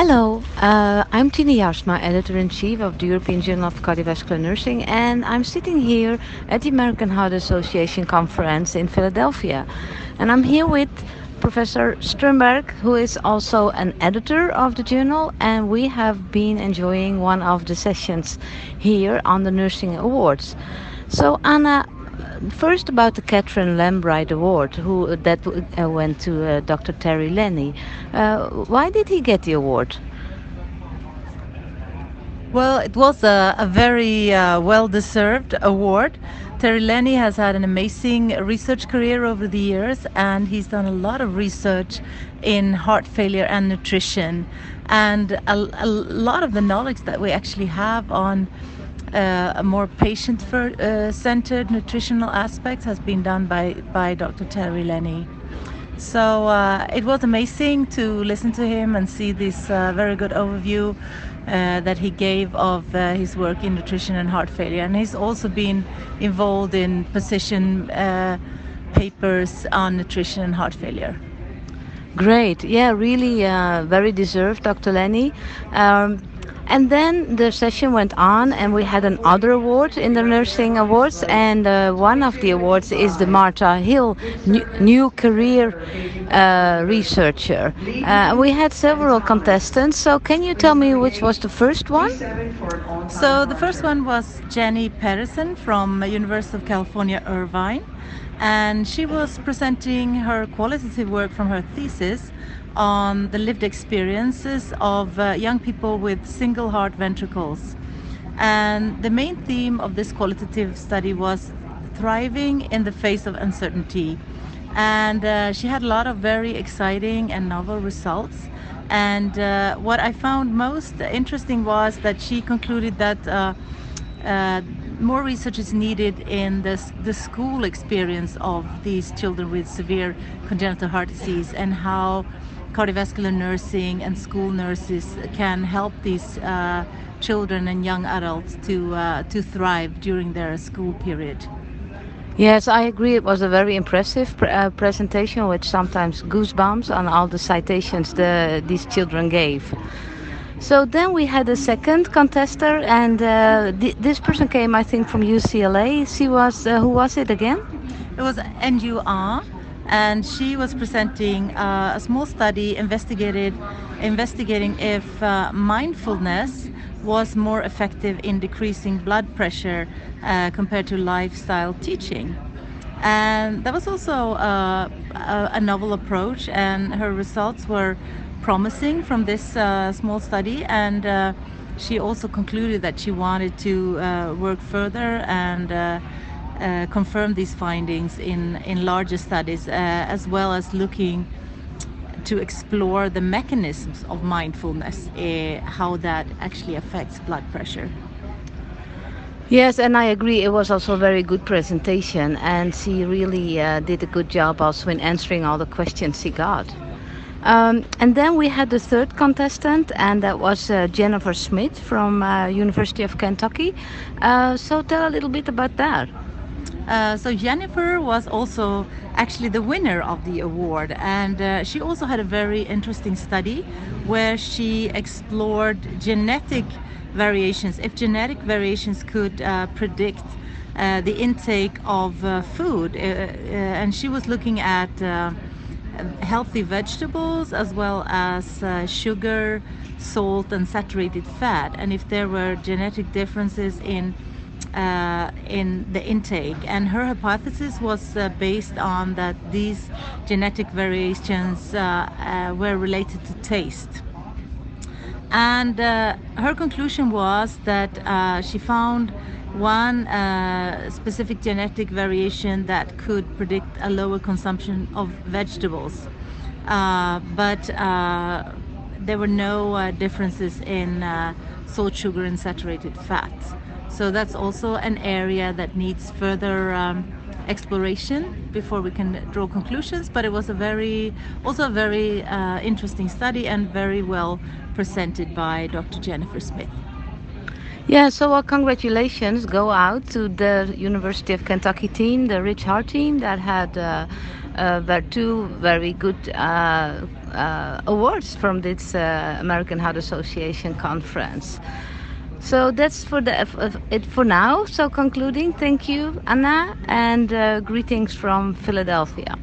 Hello, uh, I'm Tiny Jaarsma, editor-in-chief of the European Journal of Cardiovascular Nursing, and I'm sitting here at the American Heart Association conference in Philadelphia. And I'm here with Professor Strömberg, who is also an editor of the journal, and we have been enjoying one of the sessions here on the Nursing Awards. So, Anna, first about the Katharine Lembright Award, who that uh, went to uh, Dr. Terry Lennie. Uh, why did he get the award? Well, it was a, a very uh, well-deserved award. Terry Lennie has had an amazing research career over the years, and he's done a lot of research in heart failure and nutrition. And a, a lot of the knowledge that we actually have on uh, a more patient-centered uh, nutritional aspect has been done by, by Dr. Terry Lennie. So uh, it was amazing to listen to him and see this uh, very good overview uh, that he gave of uh, his work in nutrition and heart failure. And he's also been involved in position papers on nutrition and heart failure. Great. Yeah, really very deserved, Dr. Lennie. Um, and then the session went on, and we had another award in the nursing awards. And uh, one of the awards is the Marta Hill New, new Career uh, Researcher. Uh, we had several contestants. So, can you tell me which was the first one? So, the first one was Jenny Pedersen from University of California, Irvine and she was presenting her qualitative work from her thesis on the lived experiences of uh, young people with single heart ventricles. And the main theme of this qualitative study was thriving in the face of uncertainty. And uh, she had a lot of very exciting and novel results. And uh, what I found most interesting was that she concluded that uh, uh, more research is needed in this, the school experience of these children with severe congenital heart disease and how cardiovascular nursing and school nurses can help these uh, children and young adults to uh, to thrive during their school period. Yes, I agree. It was a very impressive pr uh, presentation with sometimes goosebumps on all the citations the, these children gave. So then we had a second contester, and uh, th this person came, I think, from UCLA. She was, uh, who was it again? It was NUR, and she was presenting uh, a small study investigated, investigating if uh, mindfulness was more effective in decreasing blood pressure uh, compared to lifestyle teaching. And that was also uh, a, a novel approach, and her results were promising from this uh, small study and uh, she also concluded that she wanted to work further and uh, uh, confirm these findings in, in larger studies uh, as well as looking to explore the mechanisms of mindfulness, how that actually affects blood pressure. Yes, and I agree. It was also a very good presentation, and she really did a good job also in answering all the questions she got. Um, and then we had the third contestant, and that was uh, Jennifer Smith from uh, University of Kentucky. Uh, so tell a little bit about that. Uh, so Jennifer was also actually the winner of the award, and uh, she also had a very interesting study where she explored genetic variations. If genetic variations could uh, predict the intake of food, and she was looking at healthy vegetables as well as uh, sugar, salt, and saturated fat. And if there were genetic differences in uh, in the intake, and her hypothesis was uh, based on that these genetic variations uh, uh, were related to taste. And uh, her conclusion was that she found one uh, specific genetic variation that could predict a lower consumption of vegetables. Uh, but uh, there were no uh, differences in uh, salt, sugar, and saturated fats. So that's also an area that needs further um, exploration before we can draw conclusions. But it was a very, also a very uh, interesting study and very well presented by Dr. Jennifer Smith. Yeah, so uh, congratulations go out to the University of Kentucky team, the Rich Heart team that had uh, uh, two very good uh, uh, awards from this uh, American Heart Association conference. So that's for the it for now. So concluding, thank you, Anna, and uh, greetings from Philadelphia.